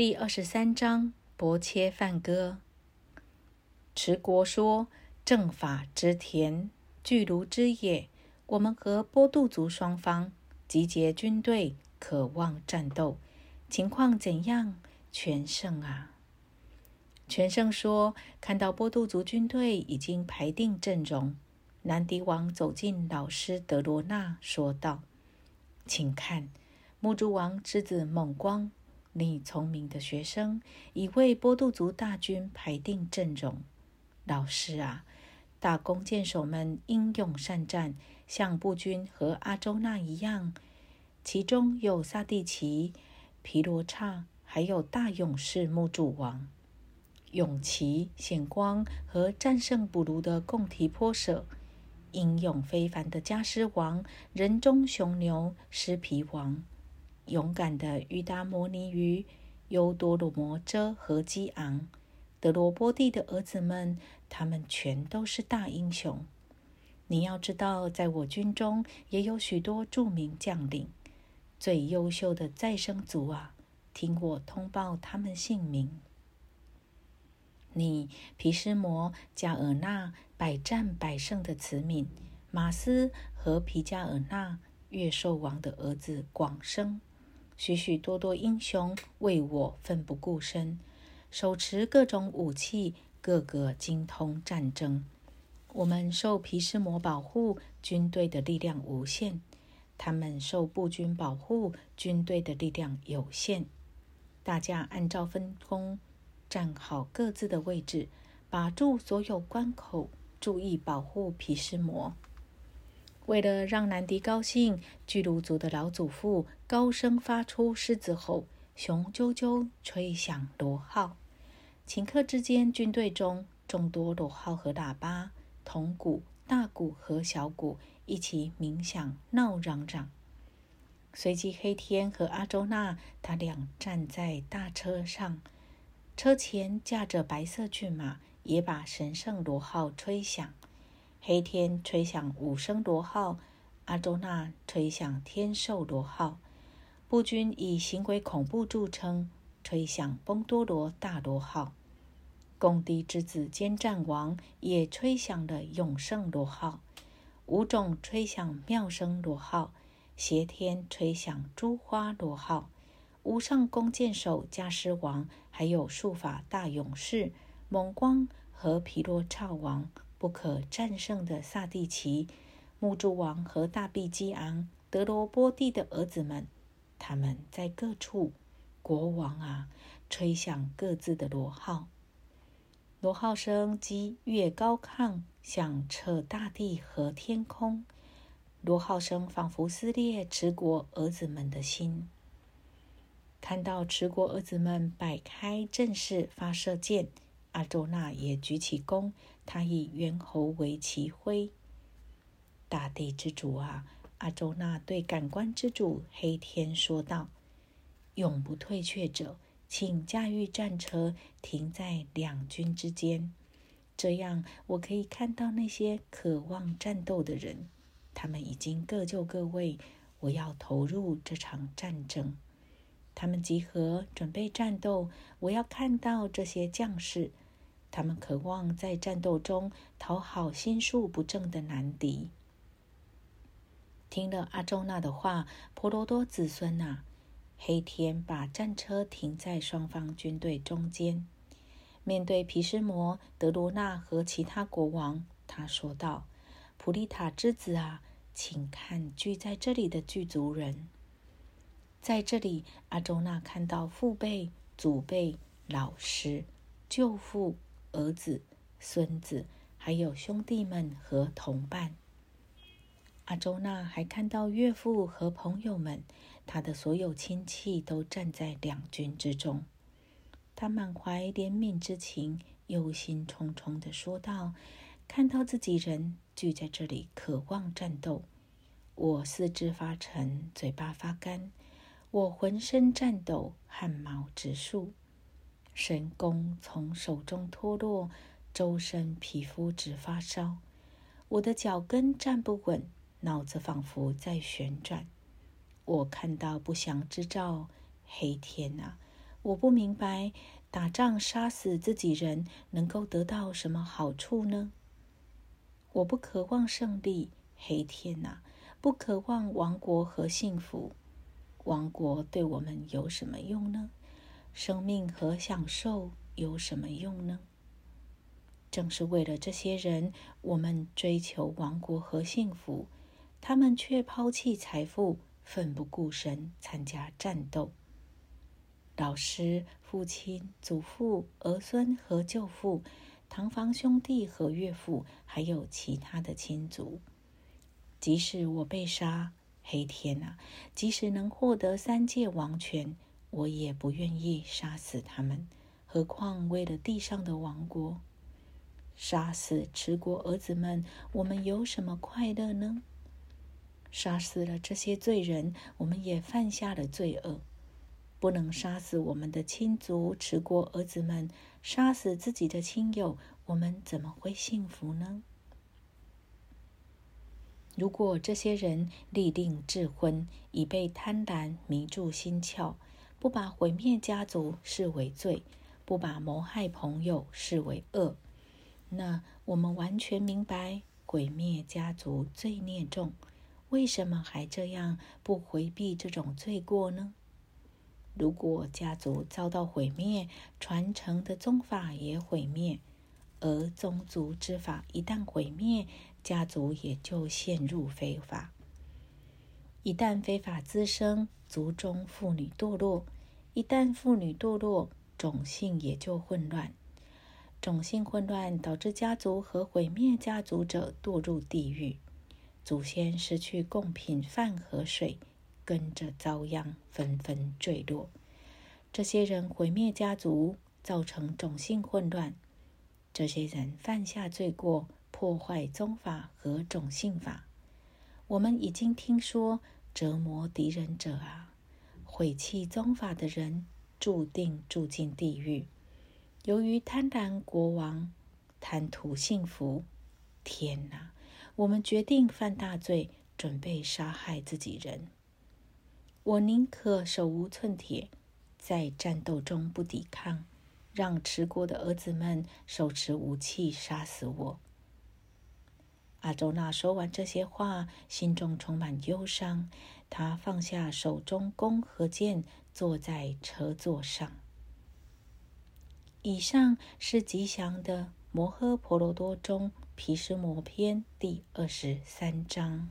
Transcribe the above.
第二十三章伯切梵歌。持国说：“正法之田，巨卢之野。我们和波度族双方集结军队，渴望战斗。情况怎样？全胜啊！”全胜说：“看到波度族军队已经排定阵容。”南迪王走进老师德罗纳，说道：“请看，木珠王之子猛光。”你聪明的学生已为波度族大军排定阵容。老师啊，大弓箭手们英勇善战，像步军和阿周那一样。其中有萨蒂奇、皮罗刹，还有大勇士木主王、勇奇、显光和战胜布卢的贡提坡舍，英勇非凡的加斯王、人中雄牛狮皮王。勇敢的玉达摩尼鱼、优多罗摩遮和基昂、德罗波蒂的儿子们，他们全都是大英雄。你要知道，在我军中也有许多著名将领，最优秀的再生族啊！听我通报他们姓名。你皮斯摩加尔纳百战百胜的慈悯马斯和皮加尔纳月兽王的儿子广生。许许多多英雄为我奋不顾身，手持各种武器，个个精通战争。我们受皮斯摩保护，军队的力量无限；他们受步军保护，军队的力量有限。大家按照分工，站好各自的位置，把住所有关口，注意保护皮斯摩。为了让南迪高兴，巨鹿族的老祖父高声发出狮子吼，雄赳赳吹响螺号。顷刻之间，军队中众多螺号和喇叭、铜鼓、大鼓和小鼓一起鸣响，闹嚷嚷。随即，黑天和阿周那他俩站在大车上，车前驾着白色骏马，也把神圣螺号吹响。黑天吹响五声螺号，阿周那吹响天寿螺号。步军以行为恐怖著称，吹响崩多罗大罗号。贡迪之子兼战王也吹响了永胜罗号。五种吹响妙声罗号，邪天吹响珠花罗号。无上弓箭手加师王，还有术法大勇士猛光和皮罗刹王。不可战胜的萨蒂奇、木珠王和大毕基昂、德罗波蒂的儿子们，他们在各处。国王啊，吹响各自的螺号，螺号声激越高亢，响彻大地和天空。螺号声仿佛撕裂持国儿子们的心。看到持国儿子们摆开阵势发射箭。阿周那也举起弓，他以猿猴为旗挥。大地之主啊，阿周那对感官之主黑天说道：“永不退却者，请驾驭战车停在两军之间，这样我可以看到那些渴望战斗的人。他们已经各就各位，我要投入这场战争。他们集合，准备战斗。我要看到这些将士。”他们渴望在战斗中讨好心术不正的南迪。听了阿周那的话，婆罗多子孙呐，黑天把战车停在双方军队中间，面对毗湿摩、德罗纳和其他国王，他说道：“普利塔之子啊，请看聚在这里的剧族人。在这里，阿周那看到父辈、祖辈、老师、舅父。”儿子、孙子，还有兄弟们和同伴。阿周那还看到岳父和朋友们，他的所有亲戚都站在两军之中。他满怀怜悯之情，忧心忡忡的说道：“看到自己人聚在这里，渴望战斗，我四肢发沉，嘴巴发干，我浑身颤抖，汗毛直竖。”神弓从手中脱落，周身皮肤直发烧。我的脚跟站不稳，脑子仿佛在旋转。我看到不祥之兆，黑天啊！我不明白，打仗杀死自己人能够得到什么好处呢？我不渴望胜利，黑天呐，不渴望王国和幸福。王国对我们有什么用呢？生命和享受有什么用呢？正是为了这些人，我们追求王国和幸福，他们却抛弃财富，奋不顾身参加战斗。老师、父亲、祖父、儿孙和舅父、堂房兄弟和岳父，还有其他的亲族，即使我被杀，黑天啊！即使能获得三界王权，我也不愿意杀死他们。何况为了地上的王国？杀死持国儿子们，我们有什么快乐呢？杀死了这些罪人，我们也犯下了罪恶。不能杀死我们的亲族持国儿子们，杀死自己的亲友，我们怎么会幸福呢？如果这些人立定智婚，已被贪婪迷住心窍，不把毁灭家族视为罪，不把谋害朋友视为恶。那我们完全明白，毁灭家族罪孽重，为什么还这样不回避这种罪过呢？如果家族遭到毁灭，传承的宗法也毁灭，而宗族之法一旦毁灭，家族也就陷入非法。一旦非法滋生，族中妇女堕落；一旦妇女堕落，种姓也就混乱。种姓混乱导致家族和毁灭家族者堕入地狱，祖先失去贡品饭和水，跟着遭殃，纷纷坠落。这些人毁灭家族，造成种姓混乱。这些人犯下罪过，破坏宗法和种姓法。我们已经听说，折磨敌人者啊，毁弃宗法的人，注定住进地狱。由于贪婪，国王贪图幸福。天哪！我们决定犯大罪，准备杀害自己人。我宁可手无寸铁，在战斗中不抵抗，让持国的儿子们手持武器杀死我。阿周那说完这些话，心中充满忧伤。他放下手中弓和箭，坐在车座上。以上是吉祥的摩诃婆罗多中毗湿摩篇第二十三章。